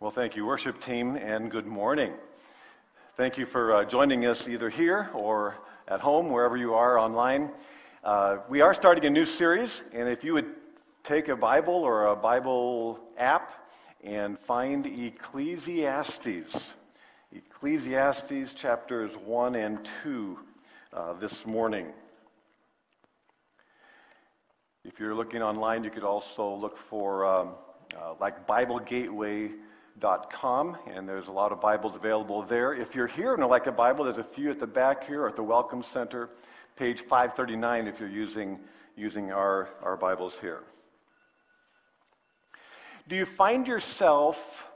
Well, thank you, worship team, and good morning. Thank you for uh, joining us either here or at home, wherever you are online. Uh, we are starting a new series, and if you would take a Bible or a Bible app and find Ecclesiastes, Ecclesiastes chapters 1 and 2 uh, this morning. If you're looking online, you could also look for um, uh, like BibleGateway.com, and there's a lot of Bibles available there. If you're here and like a Bible, there's a few at the back here at the Welcome Center, page 539 if you're using, using our, our Bibles here. Do you find yourself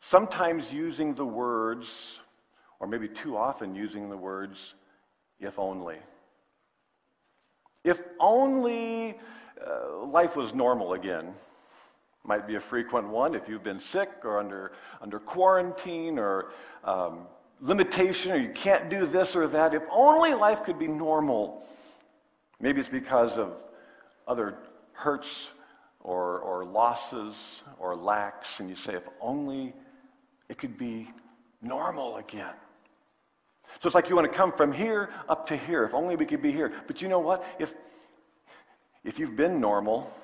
sometimes using the words, or maybe too often using the words, if only? If only uh, life was normal again. Might be a frequent one if you've been sick or under, under quarantine or um, limitation or you can't do this or that. If only life could be normal. Maybe it's because of other hurts or, or losses or lacks, and you say, if only it could be normal again. So it's like you want to come from here up to here. If only we could be here. But you know what? If, if you've been normal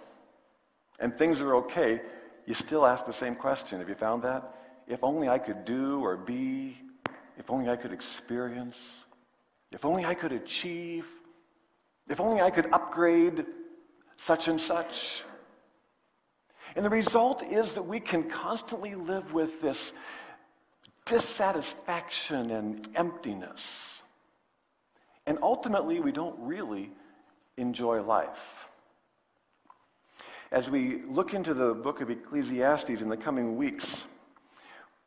and things are okay, you still ask the same question. Have you found that? If only I could do or be, if only I could experience, if only I could achieve, if only I could upgrade such and such. And the result is that we can constantly live with this dissatisfaction and emptiness. And ultimately, we don't really enjoy life. As we look into the book of Ecclesiastes in the coming weeks,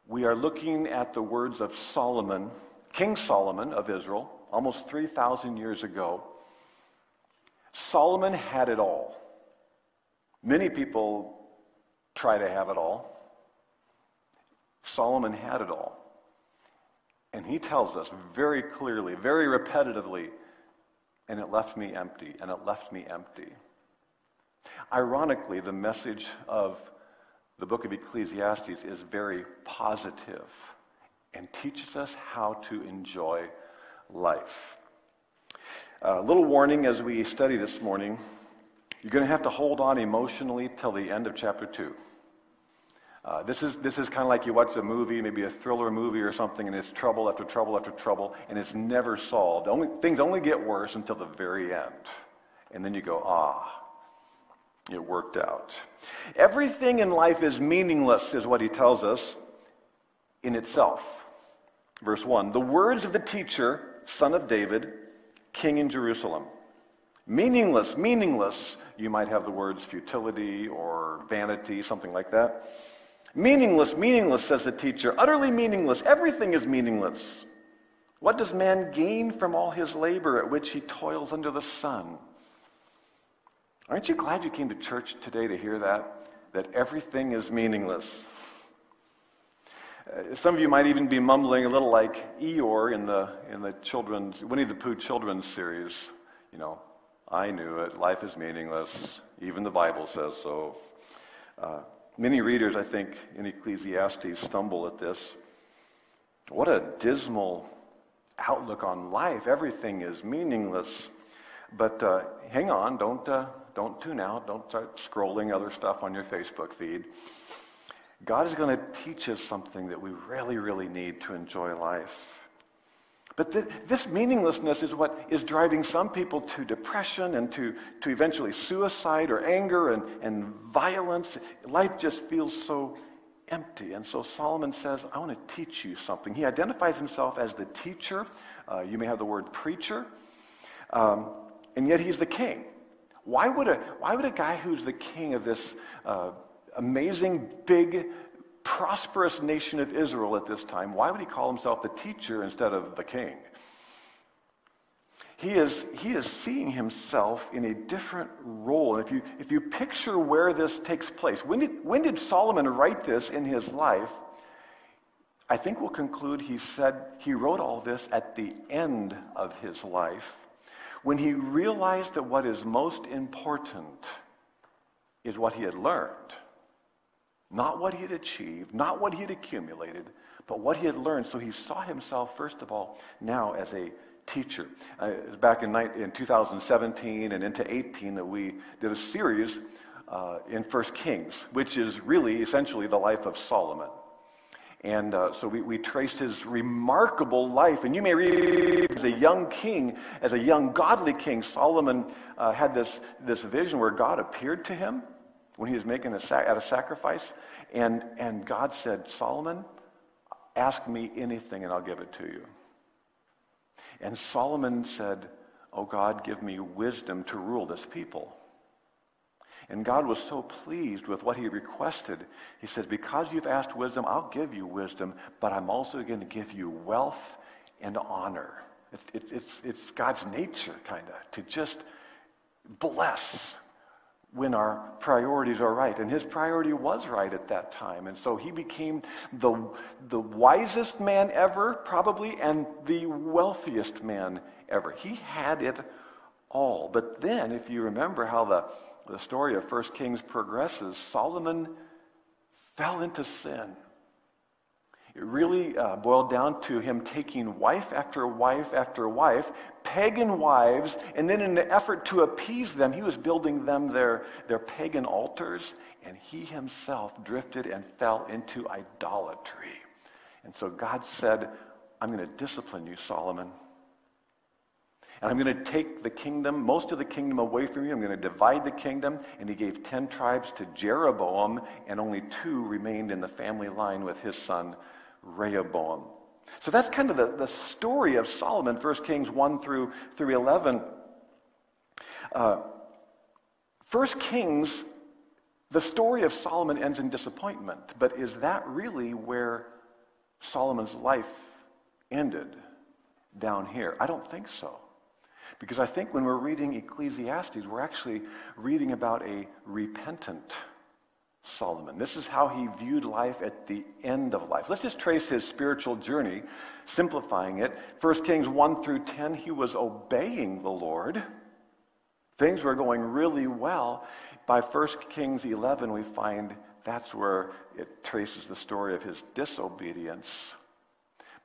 we are looking at the words of Solomon, King Solomon of Israel, almost 3,000 years ago. Solomon had it all. Many people try to have it all. Solomon had it all. And he tells us very clearly, very repetitively, and it left me empty, and it left me empty. Ironically, the message of the book of Ecclesiastes is very positive and teaches us how to enjoy life. A little warning as we study this morning you're going to have to hold on emotionally till the end of chapter 2. Uh, this is, this is kind of like you watch a movie, maybe a thriller movie or something, and it's trouble after trouble after trouble, and it's never solved. Only, things only get worse until the very end. And then you go, ah, it worked out. Everything in life is meaningless, is what he tells us in itself. Verse 1 The words of the teacher, son of David, king in Jerusalem. Meaningless, meaningless. You might have the words futility or vanity, something like that. Meaningless, meaningless, says the teacher. Utterly meaningless. Everything is meaningless. What does man gain from all his labor at which he toils under the sun? Aren't you glad you came to church today to hear that? That everything is meaningless. Uh, some of you might even be mumbling a little like Eeyore in the, in the children's, Winnie the Pooh children's series. You know, I knew it. Life is meaningless. Even the Bible says so. Uh, Many readers, I think, in Ecclesiastes stumble at this. What a dismal outlook on life. Everything is meaningless. But uh, hang on, don't, uh, don't tune out. Don't start scrolling other stuff on your Facebook feed. God is going to teach us something that we really, really need to enjoy life. But th- this meaninglessness is what is driving some people to depression and to, to eventually suicide or anger and, and violence. Life just feels so empty. And so Solomon says, I want to teach you something. He identifies himself as the teacher. Uh, you may have the word preacher. Um, and yet he's the king. Why would, a, why would a guy who's the king of this uh, amazing, big, prosperous nation of Israel at this time, why would he call himself the teacher instead of the king? He is, he is seeing himself in a different role. And if you, if you picture where this takes place, when did, when did Solomon write this in his life? I think we'll conclude he said he wrote all this at the end of his life when he realized that what is most important is what he had learned Not what he had achieved, not what he had accumulated, but what he had learned. So he saw himself, first of all, now as a teacher. Uh, back in, in 2017 and into 18 that we did a series uh, in First Kings, which is really essentially the life of Solomon. And uh, so we, we traced his remarkable life. And you may read as a young king, as a young godly king, Solomon uh, had this, this vision where God appeared to him when he was making a, at a sacrifice. And, and God said, Solomon, ask me anything and I'll give it to you. And Solomon said, Oh God, give me wisdom to rule this people. And God was so pleased with what he requested. He says, Because you've asked wisdom, I'll give you wisdom, but I'm also going to give you wealth and honor. It's, it's, it's, it's God's nature, kind of, to just bless when our priorities are right. And his priority was right at that time. And so he became the, the wisest man ever, probably, and the wealthiest man ever. He had it all. But then, if you remember how the the story of 1 Kings progresses, Solomon fell into sin. It really uh, boiled down to him taking wife after wife after wife, pagan wives, and then in an effort to appease them, he was building them their, their pagan altars, and he himself drifted and fell into idolatry. And so God said, I'm going to discipline you, Solomon. And I'm going to take the kingdom, most of the kingdom away from you. I'm going to divide the kingdom. And he gave 10 tribes to Jeroboam, and only two remained in the family line with his son Rehoboam. So that's kind of the, the story of Solomon, 1 Kings 1 through, through 11. Uh, 1 Kings, the story of Solomon ends in disappointment. But is that really where Solomon's life ended down here? I don't think so. Because I think when we're reading Ecclesiastes, we're actually reading about a repentant Solomon. This is how he viewed life at the end of life. Let's just trace his spiritual journey, simplifying it. 1 Kings 1 through 10, he was obeying the Lord. Things were going really well. By 1 Kings 11, we find that's where it traces the story of his disobedience.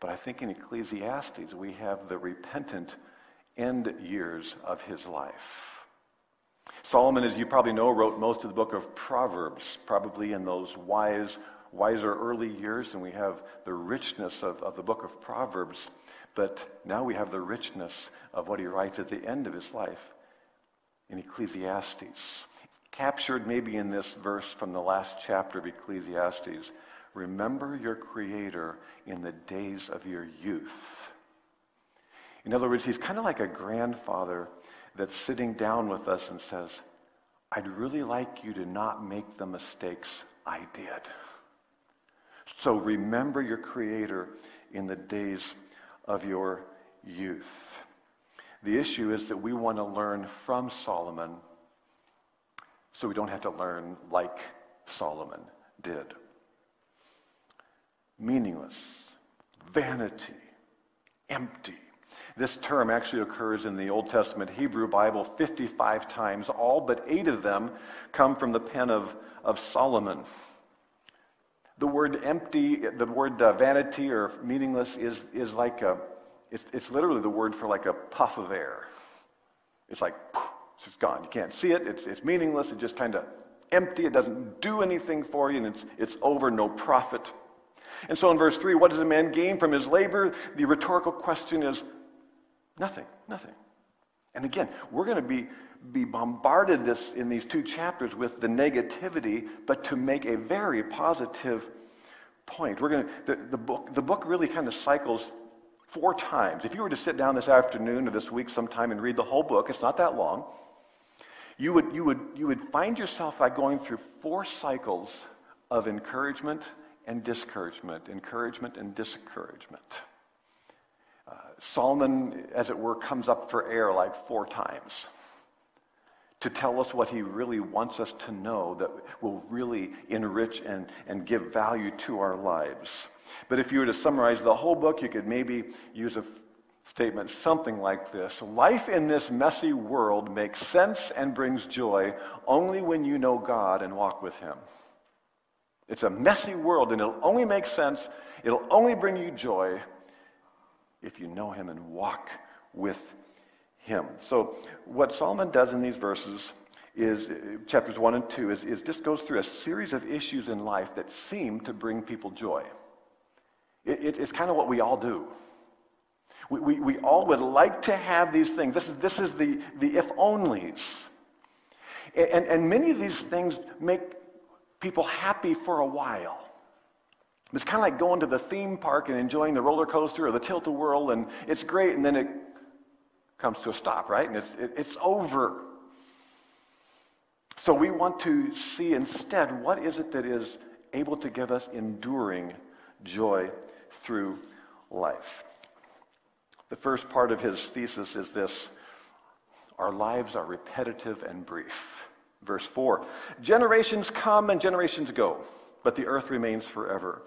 But I think in Ecclesiastes, we have the repentant end years of his life. Solomon, as you probably know, wrote most of the book of Proverbs, probably in those wise, wiser early years, and we have the richness of, of the book of Proverbs. But now we have the richness of what he writes at the end of his life in Ecclesiastes. Captured maybe in this verse from the last chapter of Ecclesiastes Remember your Creator in the days of your youth in other words, he's kind of like a grandfather that's sitting down with us and says, I'd really like you to not make the mistakes I did. So remember your Creator in the days of your youth. The issue is that we want to learn from Solomon so we don't have to learn like Solomon did. Meaningless, vanity, empty, this term actually occurs in the Old Testament Hebrew Bible 55 times. All but eight of them come from the pen of, of Solomon. The word empty, the word uh, vanity or meaningless is, is like a, it's, it's literally the word for like a puff of air. It's like, it's gone. You can't see it. It's, it's meaningless. It just kind of empty. It doesn't do anything for you, and it's, it's over, no profit. And so in verse 3, what does a man gain from his labor? The rhetorical question is, Nothing, nothing. And again, we're going to be, be bombarded this, in these two chapters with the negativity, but to make a very positive point. We're going to, the, the, book, the book really kind of cycles four times. If you were to sit down this afternoon or this week sometime and read the whole book, it's not that long, you would, you would, you would find yourself by going through four cycles of encouragement and discouragement, encouragement and discouragement. Solomon, as it were, comes up for air like four times to tell us what he really wants us to know that will really enrich and, and give value to our lives. But if you were to summarize the whole book, you could maybe use a statement something like this Life in this messy world makes sense and brings joy only when you know God and walk with him. It's a messy world, and it'll only make sense, it'll only bring you joy if you know Him and walk with Him. So, what Solomon does in these verses is, uh, chapters 1 and 2, is, is just goes through a series of issues in life that seem to bring people joy. It, it, it's kind of what we all do. We, we, we all would like to have these things. This is, this is the, the if onlys. And, and many of these things make people happy for a while. It's kind of like going to the theme park and enjoying the roller coaster or the tilt a whirl, and it's great, and then it comes to a stop, right? And it's, it, it's over. So we want to see instead what is it that is able to give us enduring joy through life. The first part of his thesis is this our lives are repetitive and brief. Verse 4 Generations come and generations go, but the earth remains forever.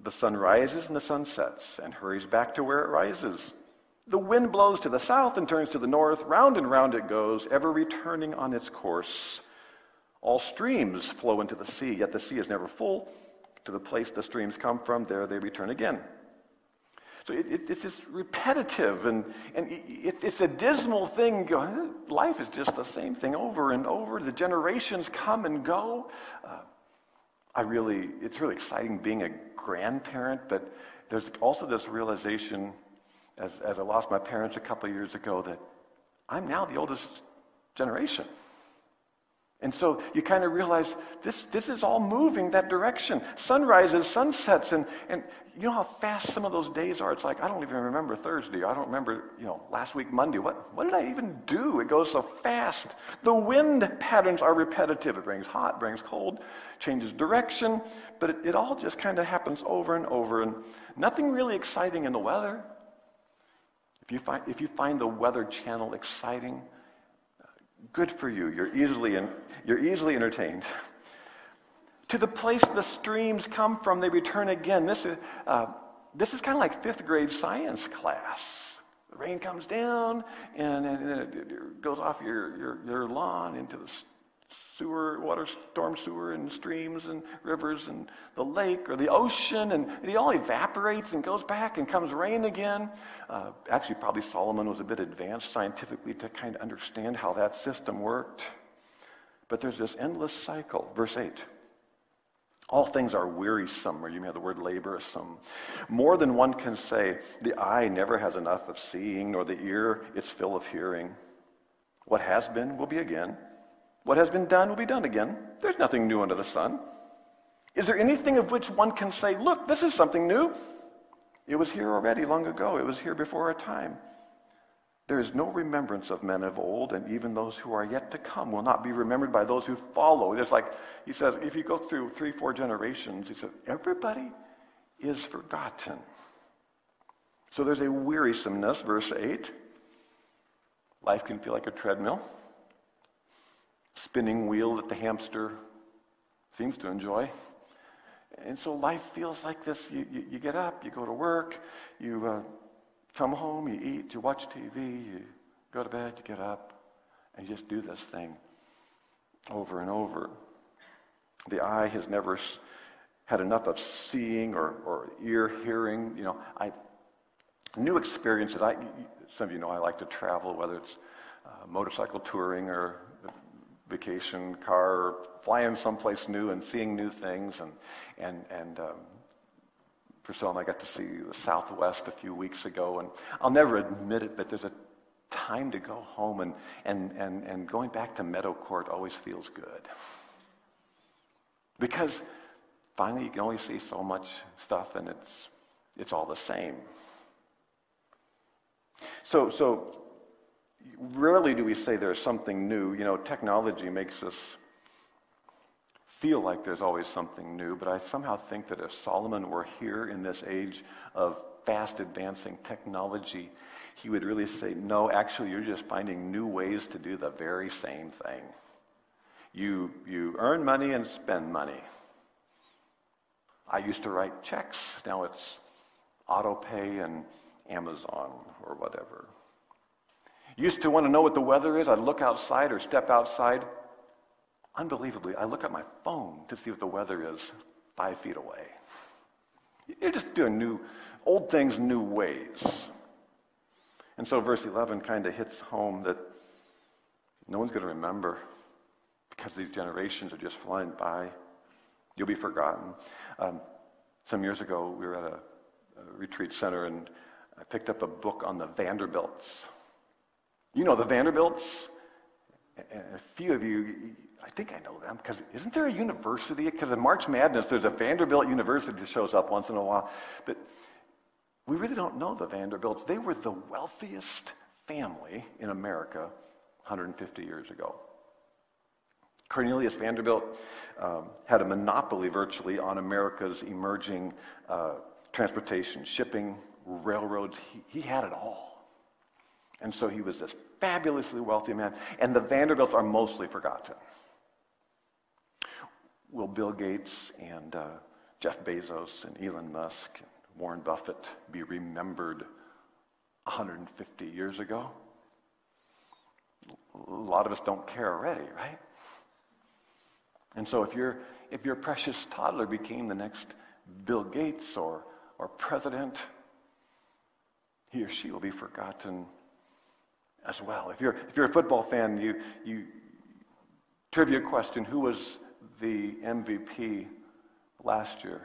The sun rises and the sun sets and hurries back to where it rises. The wind blows to the south and turns to the north. Round and round it goes, ever returning on its course. All streams flow into the sea, yet the sea is never full. To the place the streams come from, there they return again. So it, it, it's just repetitive and, and it, it's a dismal thing. Life is just the same thing over and over. The generations come and go. Uh, I really, it's really exciting being a grandparent, but there's also this realization as, as I lost my parents a couple years ago that I'm now the oldest generation. And so you kind of realize this, this is all moving that direction. Sunrises, sunsets, and, and you know how fast some of those days are? It's like, I don't even remember Thursday. I don't remember, you know, last week Monday. What, what did I even do? It goes so fast. The wind patterns are repetitive. It brings hot, brings cold, changes direction, but it, it all just kind of happens over and over. And nothing really exciting in the weather. If you find, if you find the Weather Channel exciting, Good for you. You're easily, in, you're easily entertained. to the place the streams come from, they return again. This is, uh, this is kind of like fifth grade science class. The rain comes down and, and it goes off your, your, your lawn into the sewer, water, storm sewer, and streams and rivers and the lake or the ocean, and it all evaporates and goes back and comes rain again. Uh, actually, probably Solomon was a bit advanced scientifically to kind of understand how that system worked. But there's this endless cycle. Verse 8. All things are wearisome, or you may have the word laborsome. More than one can say, the eye never has enough of seeing, nor the ear its fill of hearing. What has been will be again what has been done will be done again. There's nothing new under the sun. Is there anything of which one can say, look, this is something new? It was here already long ago. It was here before our time. There is no remembrance of men of old, and even those who are yet to come will not be remembered by those who follow. There's like, he says, if you go through three, four generations, he says, everybody is forgotten. So there's a wearisomeness, verse 8. Life can feel like a treadmill spinning wheel that the hamster seems to enjoy. And so life feels like this. You, you, you get up, you go to work, you uh, come home, you eat, you watch TV, you go to bed, you get up, and you just do this thing over and over. The eye has never had enough of seeing or, or ear hearing. You know, I new experiences. I, some of you know I like to travel, whether it's uh, motorcycle touring or vacation car flying someplace new and seeing new things. And, and, and um, Priscilla and I got to see the Southwest a few weeks ago. And I'll never admit it, but there's a time to go home. And, and, and, and going back to Meadow Court always feels good. Because finally you can only see so much stuff and it's, it's all the same. So, so rarely do we say there's something new. You know, technology makes us feel like there's always something new, but I somehow think that if Solomon were here in this age of fast advancing technology, he would really say, no, actually, you're just finding new ways to do the very same thing. You, you earn money and spend money. I used to write checks. Now it's auto pay and Amazon or whatever. Used to want to know what the weather is. I'd look outside or step outside. Unbelievably, I look at my phone to see what the weather is five feet away. You're just doing new, old things new ways. And so verse 11 kind of hits home that no one's going to remember because these generations are just flying by. You'll be forgotten. Um, some years ago, we were at a, a retreat center and I picked up a book on the Vanderbilts. You know the Vanderbilts? a few of you, I think I know them because isn't there a university? Because in March Madness, there's a Vanderbilt University that shows up once in a while. But we really don't know the Vanderbilts. They were the wealthiest family in America 150 years ago. Cornelius Vanderbilt um, had a monopoly virtually on America's emerging uh, transportation, shipping, railroads. He, he had it all. And so he was this fabulously wealthy man. And the Vanderbilts are mostly forgotten. Will Bill Gates and uh, Jeff Bezos and Elon Musk and Warren Buffett be remembered 150 years ago? A lot of us don't care already, right? And so if your if your precious toddler became the next Bill Gates or or president, he or she will be forgotten as well. If you're if you're a football fan, you you trivia question, who was the MVP last year?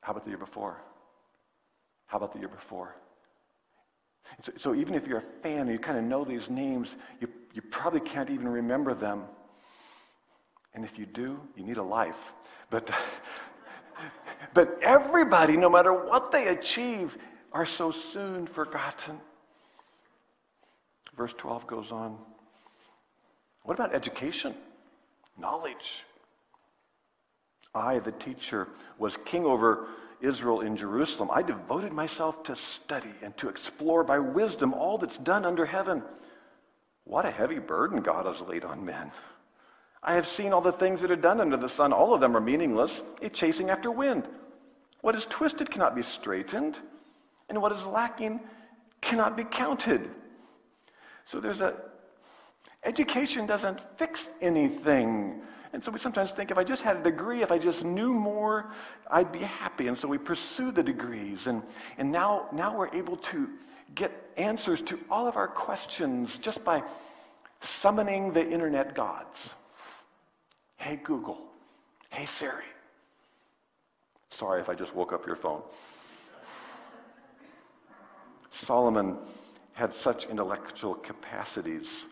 How about the year before? How about the year before? So, so even if you're a fan and you kind of know these names, you, you probably can't even remember them. And if you do, you need a life. But, but everybody, no matter what they achieve, are so soon forgotten. Verse 12 goes on. What about education? Knowledge. I, the teacher, was king over Israel in Jerusalem. I devoted myself to study and to explore by wisdom all that's done under heaven. What a heavy burden God has laid on men. I have seen all the things that are done under the sun. All of them are meaningless, a chasing after wind. What is twisted cannot be straightened, and what is lacking cannot be counted. So there's a education doesn't fix anything. And so we sometimes think if I just had a degree, if I just knew more, I'd be happy. And so we pursue the degrees. And, and now, now we're able to get answers to all of our questions just by summoning the internet gods. Hey, Google. Hey, Siri. Sorry if I just woke up your phone. Solomon had such intellectual capacities,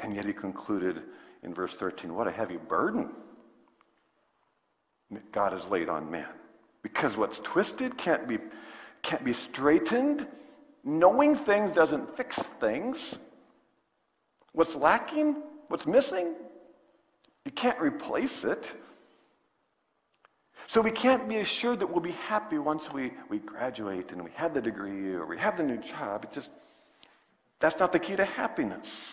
and yet he concluded in verse 13, what a heavy burden God has laid on man. Because what's twisted can't be, can't be straightened. Knowing things doesn't fix things. What's lacking, what's missing, you can't replace it. So we can't be assured that we'll be happy once we, we graduate and we have the degree or we have the new job. It's just, that's not the key to happiness.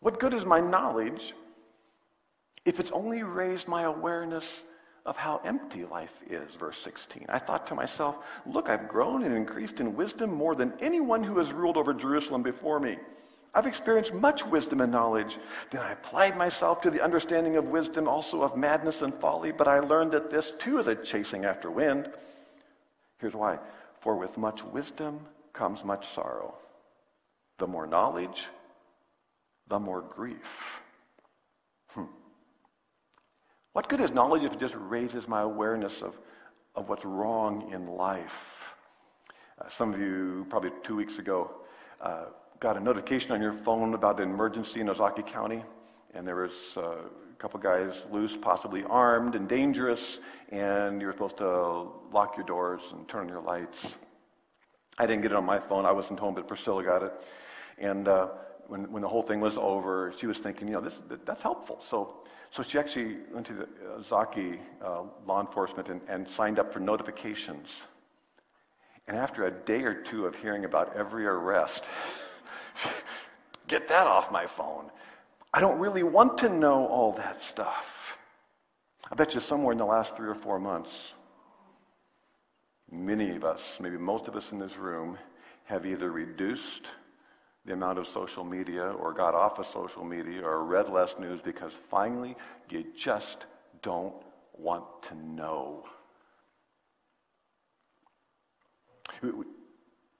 What good is my knowledge if it's only raised my awareness of how empty life is, verse 16. I thought to myself, look, I've grown and increased in wisdom more than anyone who has ruled over Jerusalem before me. I've experienced much wisdom and knowledge. Then I applied myself to the understanding of wisdom, also of madness and folly, but I learned that this too is a chasing after wind. Here's why. For with much wisdom comes much sorrow. The more knowledge, the more grief. Hmm. What good is knowledge if it just raises my awareness of, of what's wrong in life? Uh, some of you, probably two weeks ago, uh, got a notification on your phone about an emergency in Ozaukee County, and there was uh, a couple guys loose, possibly armed and dangerous, and you were supposed to lock your doors and turn on your lights. I didn't get it on my phone. I wasn't home, but Priscilla got it. And uh, when, when the whole thing was over, she was thinking, you know, this, that's helpful. So, so she actually went to the uh, uh, law enforcement and, and signed up for notifications. And after a day or two of hearing about every arrest, get that off my phone. I don't really want to know all that stuff. I bet you somewhere in the last three or four months, many of us, maybe most of us in this room, have either reduced the amount of social media or got off of social media or read less news because finally you just don't want to know.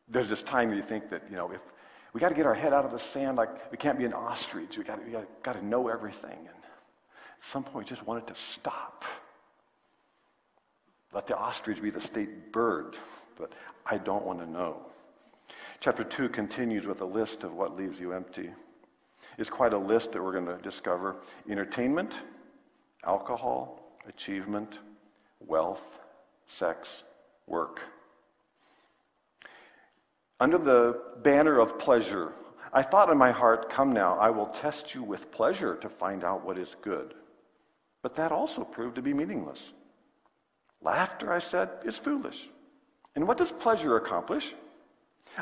There's this time you think that, you know, if we got to get our head out of the sand, like we can't be an ostrich. We got got to know everything. And at some point, we just want it to stop. Let the ostrich be the state bird, but I don't want to know. Chapter 2 continues with a list of what leaves you empty. It's quite a list that we're going to discover entertainment, alcohol, achievement, wealth, sex, work. Under the banner of pleasure, I thought in my heart, Come now, I will test you with pleasure to find out what is good. But that also proved to be meaningless. Laughter, I said, is foolish. And what does pleasure accomplish?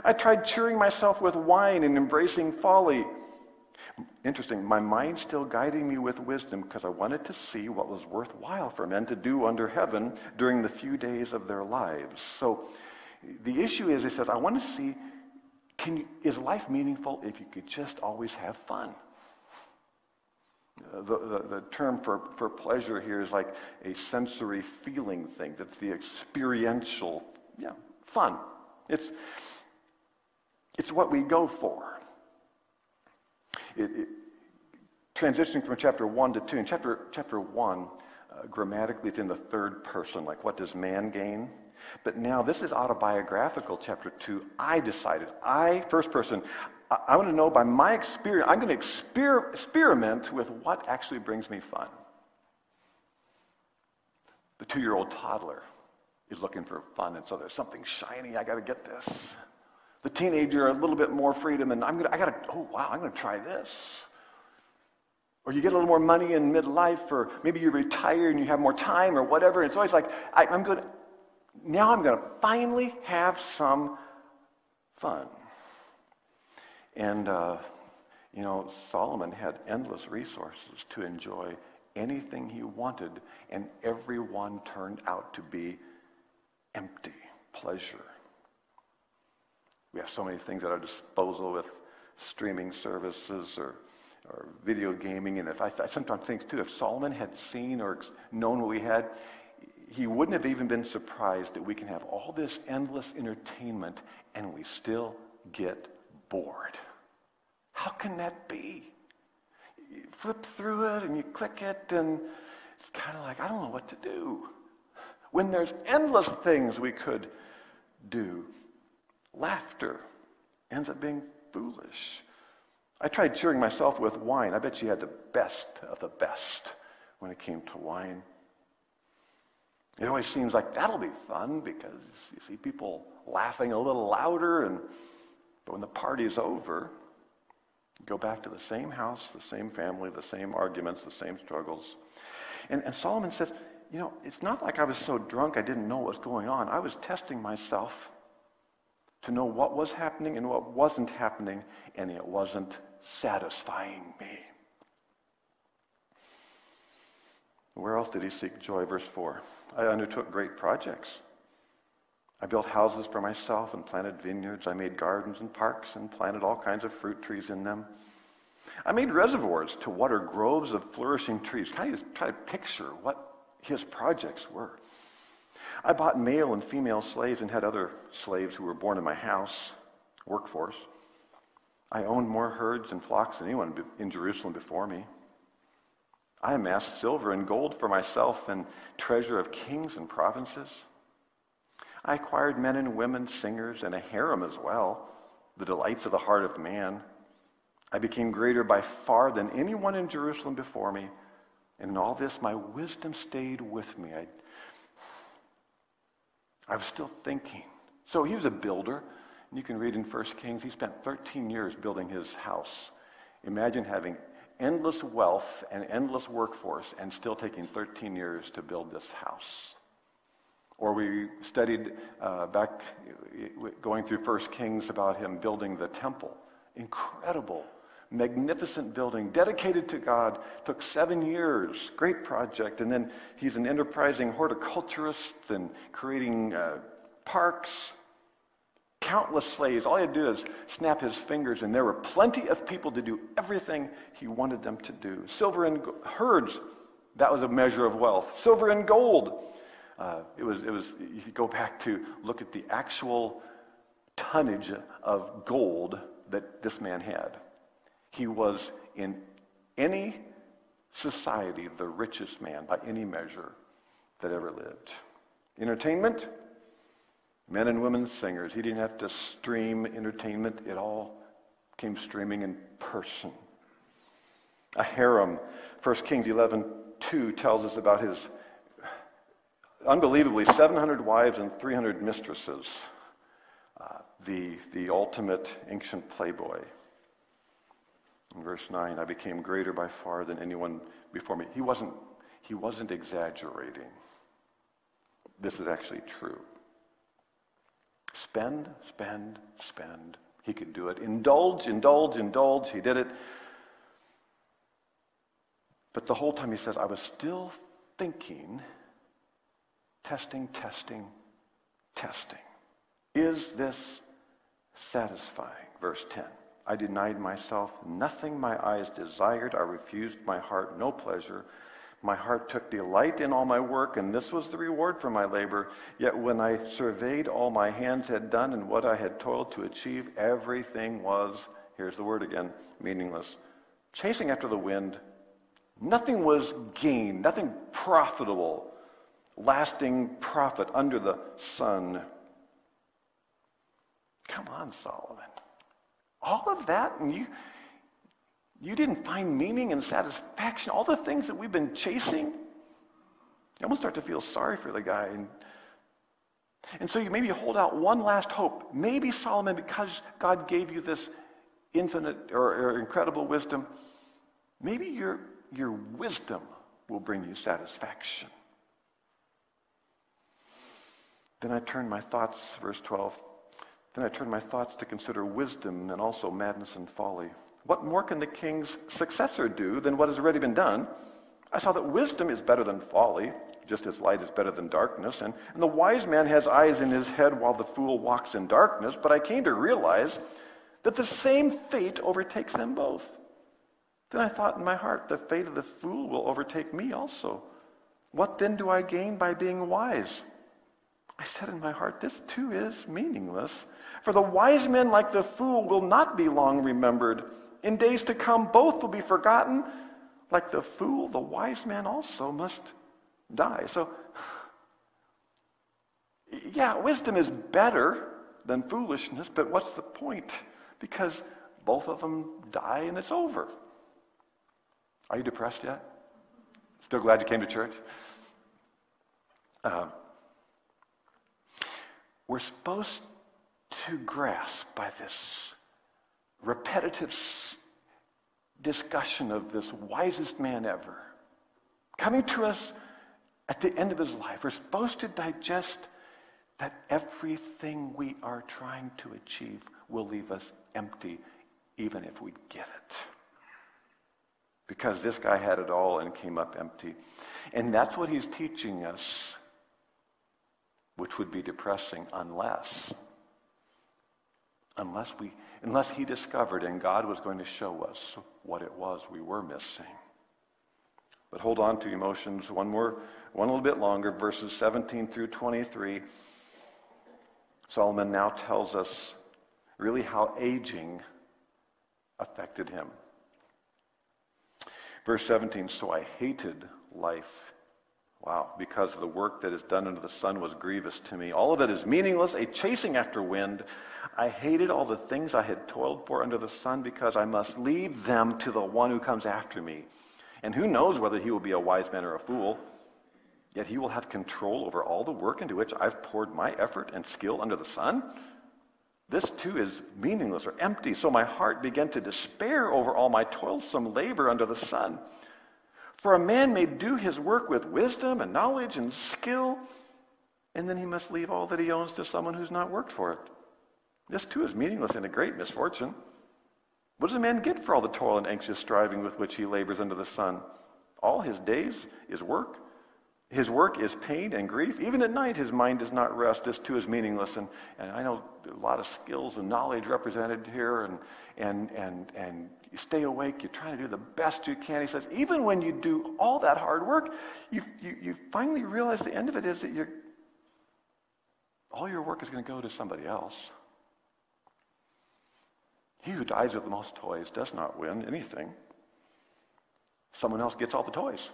I tried cheering myself with wine and embracing folly. Interesting, my mind still guiding me with wisdom because I wanted to see what was worthwhile for men to do under heaven during the few days of their lives. So the issue is, he says, I want to see, can you, is life meaningful if you could just always have fun? Uh, the, the, the, term for, for pleasure here is like a sensory feeling thing. That's the experiential, yeah, fun. It's, it's what we go for. It, it, transitioning from chapter 1 to 2, in chapter, chapter 1, uh, grammatically it's in the third person, like what does man gain? But now this is autobiographical, chapter 2. I decided, I, first person, I, I want to know by my experience, I'm going to exper- experiment with what actually brings me fun. The two year old toddler is looking for fun, and so there's something shiny, I got to get this. The teenager, a little bit more freedom, and I'm going to, I got to, oh wow, I'm going to try this. Or you get a little more money in midlife, or maybe you retire and you have more time, or whatever. It's always like, I, I'm going to, now I'm going to finally have some fun. And, uh, you know, Solomon had endless resources to enjoy anything he wanted, and everyone turned out to be empty pleasure. We have so many things at our disposal with streaming services or, or video gaming. And if I, I sometimes think, too, if Solomon had seen or known what we had, he wouldn't have even been surprised that we can have all this endless entertainment and we still get bored. How can that be? You flip through it and you click it, and it's kind of like, I don't know what to do. When there's endless things we could do, laughter ends up being foolish. I tried cheering myself with wine. I bet you had the best of the best when it came to wine. It always seems like that'll be fun because you see people laughing a little louder, and but when the party's over, you go back to the same house, the same family, the same arguments, the same struggles. And, and Solomon says, you know, it's not like I was so drunk I didn't know what was going on. I was testing myself to know what was happening and what wasn't happening, and it wasn't satisfying me. Where else did he seek joy? Verse 4 I undertook great projects. I built houses for myself and planted vineyards. I made gardens and parks and planted all kinds of fruit trees in them. I made reservoirs to water groves of flourishing trees. Kind of try to picture what his projects were. I bought male and female slaves and had other slaves who were born in my house, workforce. I owned more herds and flocks than anyone in Jerusalem before me. I amassed silver and gold for myself and treasure of kings and provinces. I acquired men and women, singers, and a harem as well, the delights of the heart of man. I became greater by far than anyone in Jerusalem before me. And in all this, my wisdom stayed with me. I, I was still thinking. So he was a builder. And you can read in 1 Kings, he spent 13 years building his house. Imagine having endless wealth and endless workforce and still taking 13 years to build this house. Or we studied uh, back going through First Kings about him building the temple. Incredible, magnificent building dedicated to God. Took seven years, great project. And then he's an enterprising horticulturist and creating uh, parks, countless slaves. All he had to do is snap his fingers, and there were plenty of people to do everything he wanted them to do. Silver and herds, That was a measure of wealth. Silver and gold. Uh, it was, it was, you go back to look at the actual tonnage of gold that this man had. He was in any society the richest man by any measure that ever lived. Entertainment, men and women singers. He didn't have to stream entertainment, it all came streaming in person. A harem. 1 Kings 11 2 tells us about his unbelievably 700 wives and 300 mistresses. Uh, the, the ultimate ancient playboy. In verse 9, I became greater by far than anyone before me. He wasn't, he wasn't exaggerating. This is actually true. Spend, spend, spend. He could do it. Indulge, indulge, indulge. He did it. But the whole time he says, I was still thinking, testing, testing, testing. Is this satisfying? Verse 10. I denied myself nothing my eyes desired. I refused my heart no pleasure. My heart took delight in all my work, and this was the reward for my labor. Yet when I surveyed all my hands had done and what I had toiled to achieve, everything was, here's the word again, meaningless. Chasing after the wind, nothing was gained, nothing profitable, lasting profit under the sun. Come on, Solomon. All of that, and you, you didn't find meaning and satisfaction, all the things that we've been chasing. You almost start to feel sorry for the guy. And, and so you maybe hold out one last hope. Maybe Solomon, because God gave you this infinite or, or incredible wisdom, maybe your, your wisdom will bring you satisfaction. Then I turn my thoughts, verse 12, then I turn my thoughts to consider wisdom and also madness and folly. What more can the king's successor do than what has already been done? I saw that wisdom is better than folly, just as light is better than darkness. And, and the wise man has eyes in his head while the fool walks in darkness. But I came to realize that the same fate overtakes them both. Then I thought in my heart, the fate of the fool will overtake me also. What then do I gain by being wise? I said in my heart, This too is meaningless. For the wise men, like the fool, will not be long remembered. In days to come, both will be forgotten. Like the fool, the wise man also must die. So, yeah, wisdom is better than foolishness, but what's the point? Because both of them die and it's over. Are you depressed yet? Still glad you came to church? Uh, we're supposed to grasp by this repetitive discussion of this wisest man ever coming to us at the end of his life. We're supposed to digest that everything we are trying to achieve will leave us empty, even if we get it. Because this guy had it all and came up empty. And that's what he's teaching us which would be depressing unless unless we unless he discovered and God was going to show us what it was we were missing. But hold on to emotions one more one little bit longer verses 17 through 23. Solomon now tells us really how aging affected him. Verse 17, so I hated life Wow, because the work that is done under the sun was grievous to me. All of it is meaningless, a chasing after wind. I hated all the things I had toiled for under the sun because I must leave them to the one who comes after me. And who knows whether he will be a wise man or a fool? Yet he will have control over all the work into which I've poured my effort and skill under the sun. This too is meaningless or empty. So my heart began to despair over all my toilsome labor under the sun. For a man may do his work with wisdom and knowledge and skill, and then he must leave all that he owns to someone who's not worked for it. This too is meaningless and a great misfortune. What does a man get for all the toil and anxious striving with which he labors under the sun? All his days is work, His work is pain and grief. Even at night, his mind does not rest. This too is meaningless. And, and I know a lot of skills and knowledge represented here, and, and, and, and you stay awake. You're trying to do the best you can. He says, even when you do all that hard work, you, you, you finally realize the end of it is that you're, all your work is going to go to somebody else. He who dies with the most toys does not win anything. Someone else gets all the toys.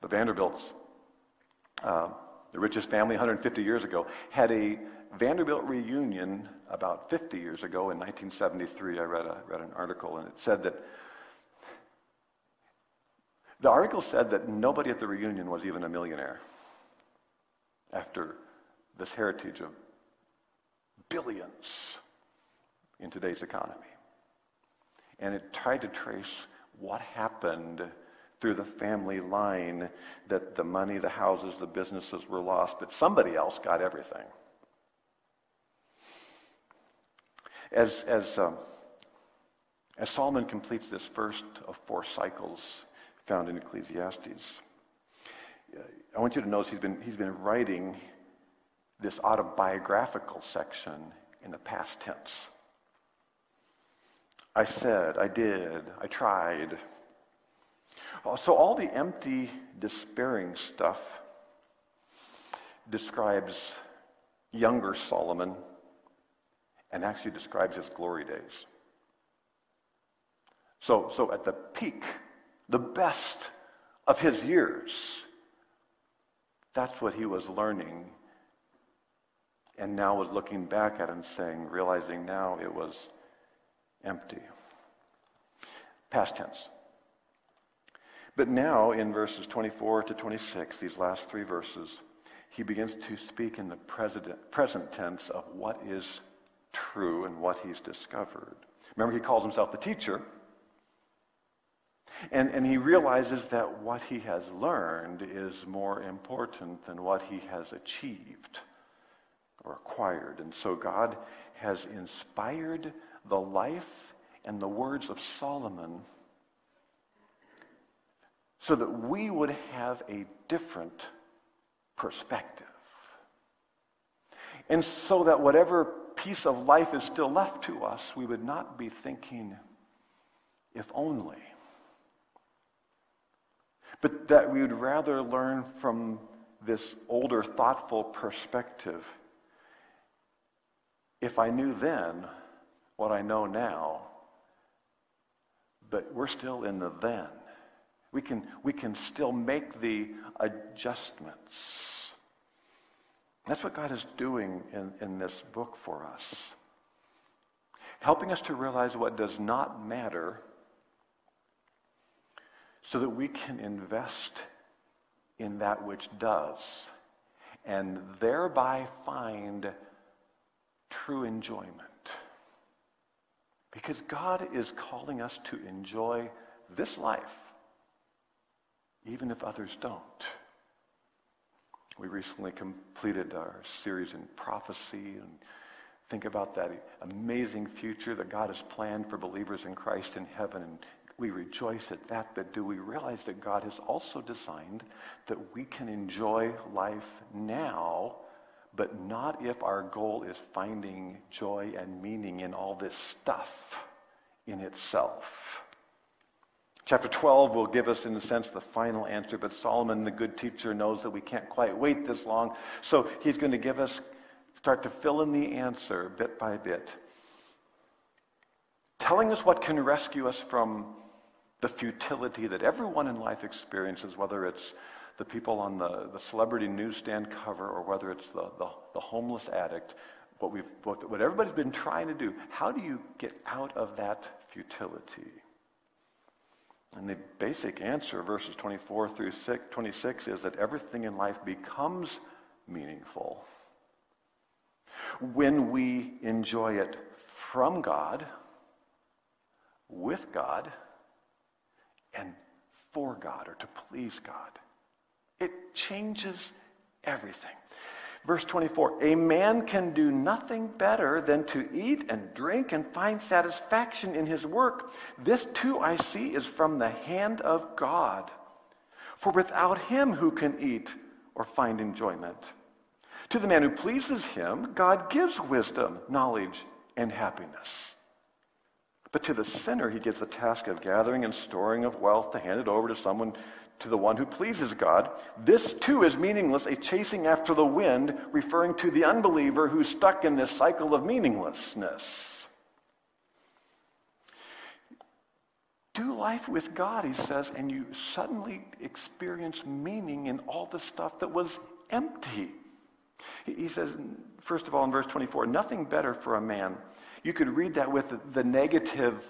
The Vanderbilts, uh, the richest family 150 years ago, had a Vanderbilt reunion about 50 years ago in 1973. I read, a, read an article and it said that the article said that nobody at the reunion was even a millionaire after this heritage of billions in today's economy. And it tried to trace what happened through the family line that the money, the houses, the businesses were lost, but somebody else got everything. As, as, um, as Solomon completes this first of four cycles found in Ecclesiastes, I want you to notice he's been, he's been writing this autobiographical section in the past tense. I said, I did, I tried. Uh, so, all the empty, despairing stuff describes younger Solomon and actually describes his glory days. So, so at the peak, the best of his years, that's what he was learning and now was looking back at and saying, realizing now it was empty. Past tense. But now, in verses 24 to 26, these last three verses, he begins to speak in the present tense of what is true and what he's discovered. Remember, he calls himself the teacher. And, and he realizes that what he has learned is more important than what he has achieved or acquired. And so God has inspired the life and the words of Solomon so that we would have a different perspective. And so that whatever piece of life is still left to us, we would not be thinking, if only. But that we would rather learn from this older, thoughtful perspective. If I knew then what I know now, but we're still in the then. We can, we can still make the adjustments. That's what God is doing in, in this book for us. Helping us to realize what does not matter so that we can invest in that which does and thereby find true enjoyment. Because God is calling us to enjoy this life even if others don't. We recently completed our series in prophecy and think about that amazing future that God has planned for believers in Christ in heaven. And we rejoice at that, but do we realize that God has also designed that we can enjoy life now, but not if our goal is finding joy and meaning in all this stuff in itself? Chapter 12 will give us, in a sense, the final answer, but Solomon, the good teacher, knows that we can't quite wait this long. So he's going to give us, start to fill in the answer bit by bit, telling us what can rescue us from the futility that everyone in life experiences, whether it's the people on the, the celebrity newsstand cover or whether it's the, the, the homeless addict, what, we've, what, what everybody's been trying to do. How do you get out of that futility? And the basic answer, verses 24 through 26, is that everything in life becomes meaningful when we enjoy it from God, with God, and for God, or to please God. It changes everything. Verse 24 A man can do nothing better than to eat and drink and find satisfaction in his work. This too I see is from the hand of God. For without him, who can eat or find enjoyment? To the man who pleases him, God gives wisdom, knowledge, and happiness. But to the sinner, he gives the task of gathering and storing of wealth to hand it over to someone, to the one who pleases God. This too is meaningless, a chasing after the wind, referring to the unbeliever who's stuck in this cycle of meaninglessness. Do life with God, he says, and you suddenly experience meaning in all the stuff that was empty. He says, first of all, in verse 24, nothing better for a man you could read that with the negative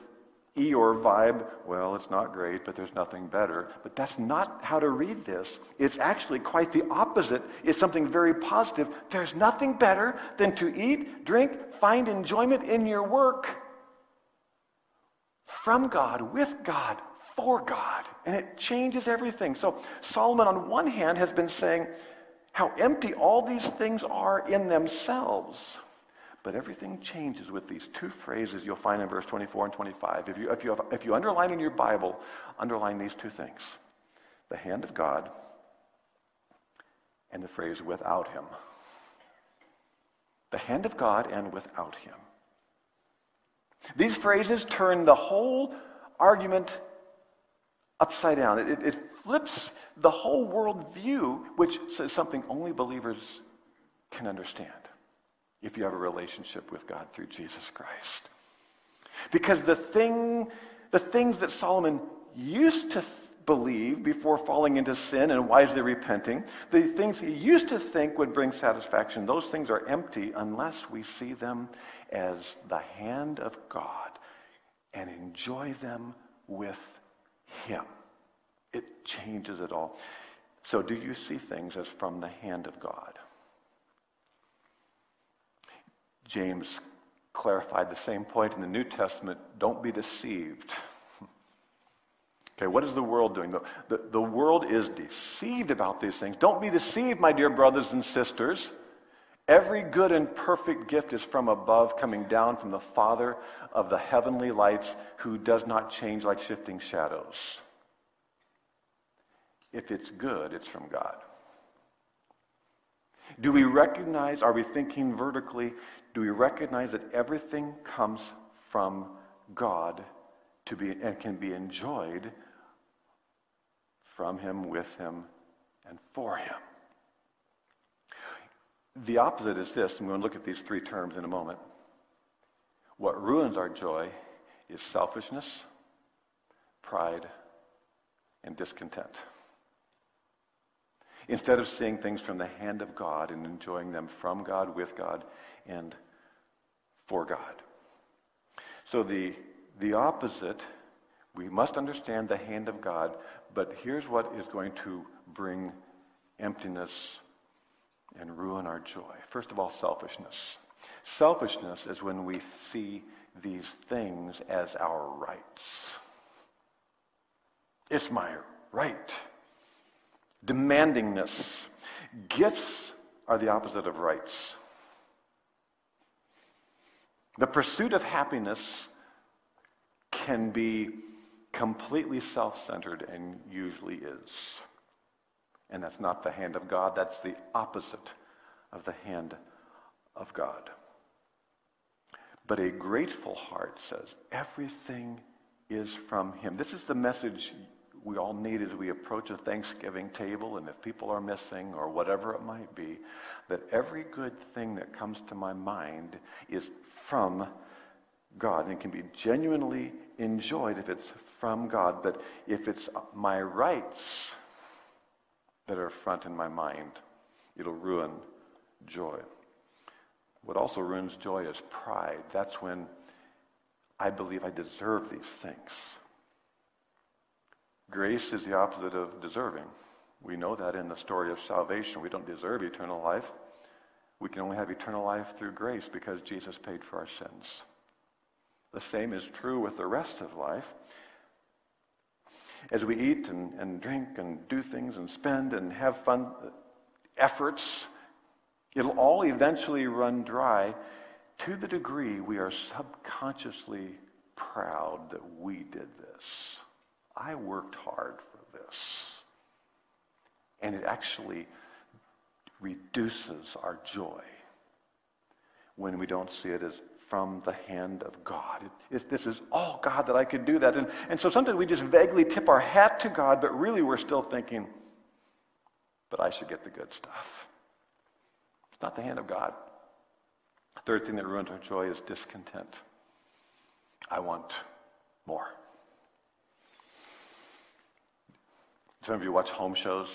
Eeyore vibe. Well, it's not great, but there's nothing better. But that's not how to read this. It's actually quite the opposite. It's something very positive. There's nothing better than to eat, drink, find enjoyment in your work from God, with God, for God. And it changes everything. So Solomon, on one hand, has been saying how empty all these things are in themselves. But everything changes with these two phrases you'll find in verse 24 and 25. If you, if you, have, if you underline in your Bible, underline these two things the hand of God and the phrase without him. The hand of God and without him. These phrases turn the whole argument upside down. It, it, it flips the whole worldview, which says something only believers can understand if you have a relationship with God through Jesus Christ. Because the thing, the things that Solomon used to th- believe before falling into sin and wisely repenting, the things he used to think would bring satisfaction, those things are empty unless we see them as the hand of God and enjoy them with him. It changes it all. So do you see things as from the hand of God? James clarified the same point in the New Testament. Don't be deceived. Okay, what is the world doing? The, the, the, world is deceived about these things. Don't be deceived, my dear brothers and sisters. Every good and perfect gift is from above, coming down from the Father of the heavenly lights, who does not change like shifting shadows. If it's good, it's from God. Do we recognize, are we thinking vertically? Do we recognize that everything comes from God to be and can be enjoyed from him, with him, and for him? The opposite is this, I'm going to look at these three terms in a moment. What ruins our joy is selfishness, pride, and discontent. Instead of seeing things from the hand of God and enjoying them from God, with God, and for God. So the, the opposite, we must understand the hand of God, but here's what is going to bring emptiness and ruin our joy. First of all, selfishness. Selfishness is when we see these things as our rights. It's my right. Demandingness. Gifts are the opposite of rights. The pursuit of happiness can be completely self centered and usually is. And that's not the hand of God, that's the opposite of the hand of God. But a grateful heart says, everything is from Him. This is the message we all need as we approach a Thanksgiving table, and if people are missing or whatever it might be, that every good thing that comes to my mind is from God and can be genuinely enjoyed if it's from God. But if it's my rights that are front in my mind, it'll ruin joy. What also ruins joy is pride. That's when I believe I deserve these things. Grace is the opposite of deserving. We know that in the story of salvation. We don't deserve eternal life. We can only have eternal life through grace because Jesus paid for our sins. The same is true with the rest of life. As we eat and, and drink and do things and spend and have fun efforts, it'll all eventually run dry to the degree we are subconsciously proud that we did this. I worked hard for this. And it actually reduces our joy when we don't see it as from the hand of God. It, this is all God that I could do that. And, and so sometimes we just vaguely tip our hat to God, but really we're still thinking, but I should get the good stuff. It's not the hand of God. Third thing that ruins our joy is discontent. I want more. Some of you watch home shows.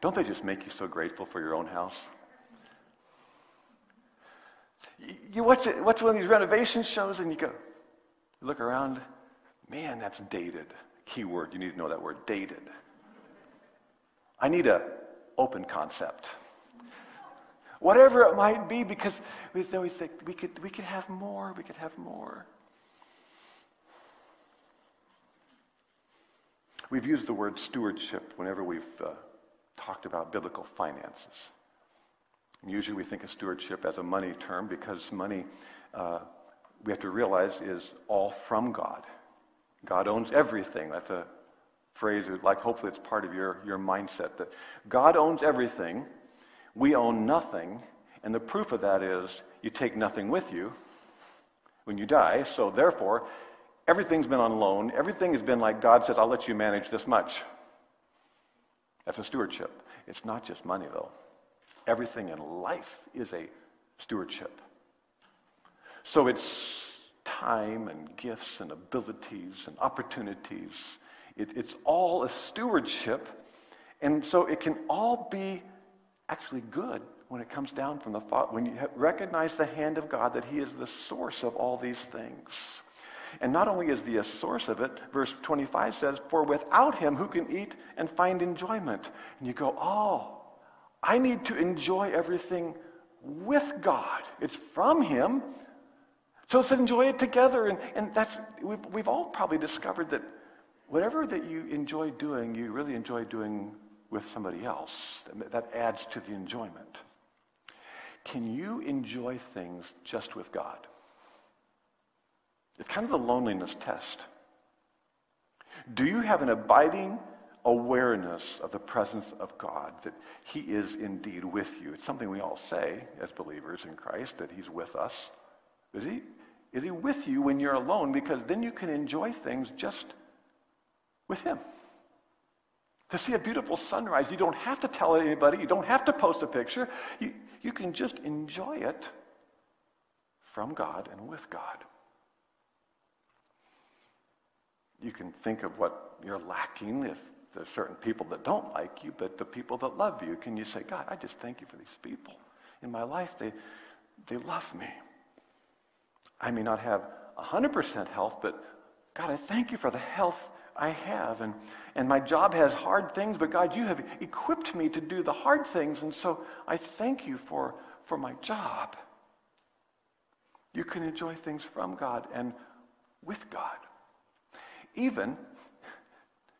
Don't they just make you so grateful for your own house? You watch, it, watch one of these renovation shows and you go, you look around, man, that's dated. Key word, you need to know that word, dated. I need a open concept. Whatever it might be, because we always think we could, we could have more, we could have more. We've used the word stewardship whenever we've uh, talked about biblical finances. Usually we think of stewardship as a money term because money, uh, we have to realize, is all from God. God owns everything. That's a phrase, like hopefully it's part of your, your mindset, that God owns everything, we own nothing, and the proof of that is you take nothing with you when you die, so therefore, everything's been on loan. Everything has been like God says, I'll let you manage this much. That's a stewardship. It's not just money, though. Everything in life is a stewardship. So it's time and gifts and abilities and opportunities. It, it's all a stewardship. And so it can all be actually good when it comes down from the Father, when you recognize the hand of God that He is the source of all these things. And not only is He a source of it, verse 25 says, For without Him, who can eat and find enjoyment? And you go, Oh, I need to enjoy everything with God. It's from Him. So let's enjoy it together. And, and that's, we've, we've all probably discovered that whatever that you enjoy doing, you really enjoy doing with somebody else. That adds to the enjoyment. Can you enjoy things just with God? It's kind of the loneliness test. Do you have an abiding awareness of the presence of God, that He is indeed with you. It's something we all say as believers in Christ, that He's with us. Is He? Is He with you when you're alone? Because then you can enjoy things just with Him. To see a beautiful sunrise, you don't have to tell anybody, you don't have to post a picture. You, you can just enjoy it from God and with God. You can think of what you're lacking if there's certain people that don't like you, but the people that love you, can you say, God, I just thank you for these people. In my life, they, they love me. I may not have 100% health, but God, I thank you for the health I have. And, and my job has hard things, but God, you have equipped me to do the hard things. And so I thank you for, for my job. You can enjoy things from God and with God. Even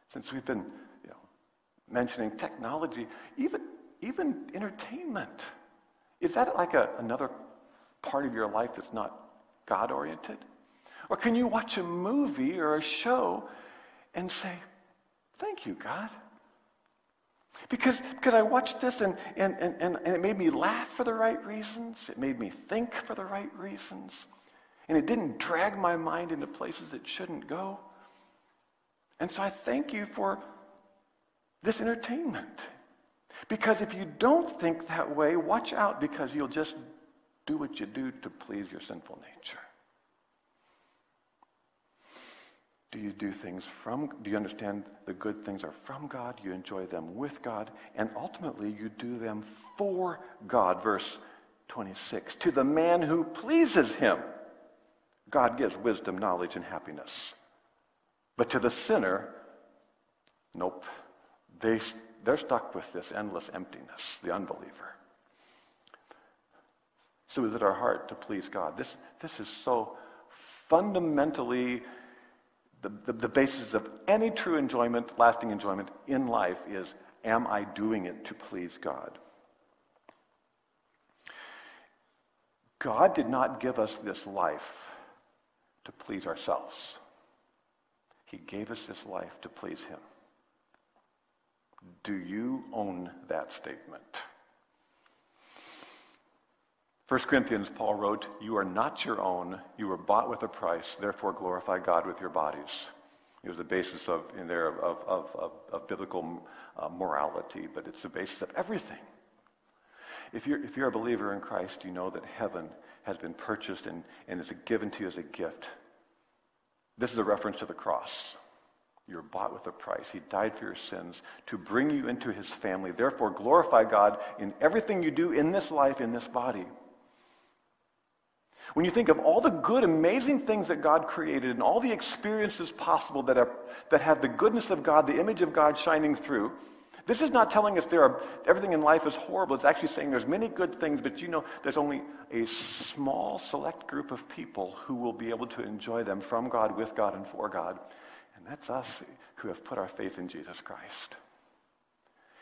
since we've been mentioning technology, even, even entertainment. Is that like a, another part of your life that's not God oriented? Or can you watch a movie or a show and say, Thank you, God? Because, because I watched this and, and, and, and it made me laugh for the right reasons. It made me think for the right reasons. And it didn't drag my mind into places it shouldn't go. And so I thank you for this entertainment. Because if you don't think that way, watch out because you'll just do what you do to please your sinful nature. Do you do things from, do you understand the good things are from God? You enjoy them with God. And ultimately, you do them for God. Verse 26. To the man who pleases him, God gives wisdom, knowledge, and happiness. But to the sinner, nope they, they're stuck with this endless emptiness, the unbeliever. So is it our heart to please God? This, this is so fundamentally the, the, the basis of any true enjoyment, lasting enjoyment in life is, am I doing it to please God? God did not give us this life to please ourselves. He gave us this life to please him. Do you own that statement? 1 Corinthians, Paul wrote, You are not your own. You were bought with a price. Therefore, glorify God with your bodies. It was the basis of, in there of, of, of, of biblical uh, morality, but it's the basis of everything. If you're, if you're a believer in Christ, you know that heaven has been purchased and, and is given to you as a gift. This is a reference to the cross. You're bought with a price. He died for your sins to bring you into his family. Therefore, glorify God in everything you do in this life, in this body. When you think of all the good, amazing things that God created and all the experiences possible that, are, that have the goodness of God, the image of God shining through, this is not telling us there are, everything in life is horrible. It's actually saying there's many good things, but you know there's only a small, select group of people who will be able to enjoy them from God, with God, and for God. And that's us who have put our faith in Jesus Christ.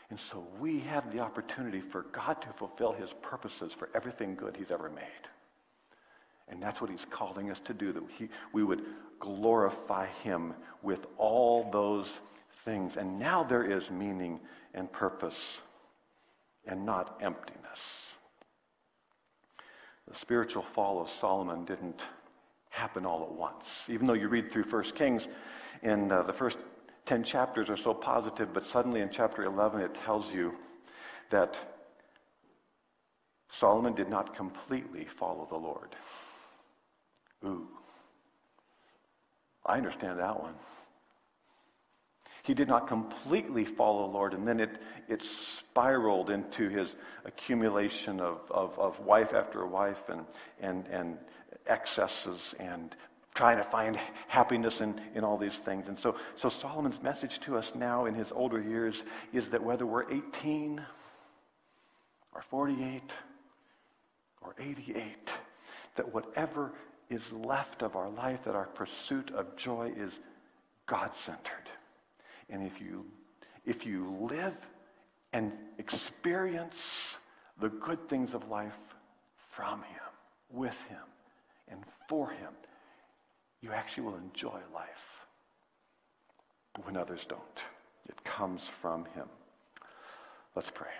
And so we have the opportunity for God to fulfill his purposes for everything good he's ever made. And that's what he's calling us to do, that he, we would glorify him with all those things. And now there is meaning and purpose and not emptiness. The spiritual fall of Solomon didn't happen all at once. Even though you read through 1 Kings, in uh, the first 10 chapters are so positive, but suddenly in chapter 11 it tells you that Solomon did not completely follow the Lord. Ooh. I understand that one. He did not completely follow the Lord, and then it, it spiraled into his accumulation of, of, of wife after wife and, and, and excesses and trying to find happiness in, in all these things. And so, so Solomon's message to us now in his older years is that whether we're 18 or 48 or 88, that whatever is left of our life, that our pursuit of joy is God-centered. And if you, if you live and experience the good things of life from him, with him, and for him, you actually will enjoy life But when others don't. It comes from him. Let's pray.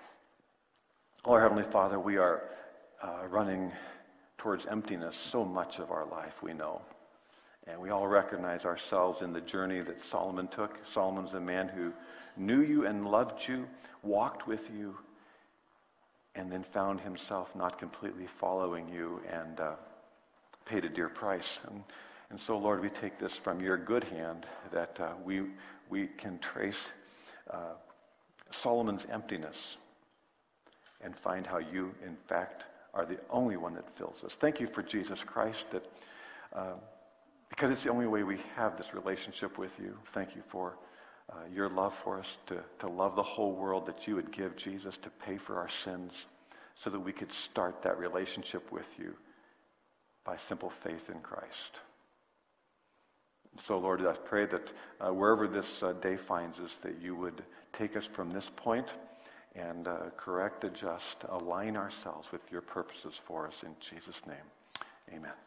Oh, Heavenly Father, we are uh, running towards emptiness so much of our life, we know. And we all recognize ourselves in the journey that Solomon took. Solomon's a man who knew you and loved you, walked with you, and then found himself not completely following you and uh, paid a dear price. And, and so, Lord, we take this from your good hand that uh, we, we can trace uh, Solomon's emptiness and find how you, in fact, are the only one that fills us. Thank you for Jesus Christ that uh, because it's the only way we have this relationship with you. Thank you for uh, your love for us, to, to love the whole world, that you would give Jesus to pay for our sins so that we could start that relationship with you by simple faith in Christ. So, Lord, I pray that uh, wherever this uh, day finds us, that you would take us from this point and uh, correct, adjust, align ourselves with your purposes for us. In Jesus' name, amen.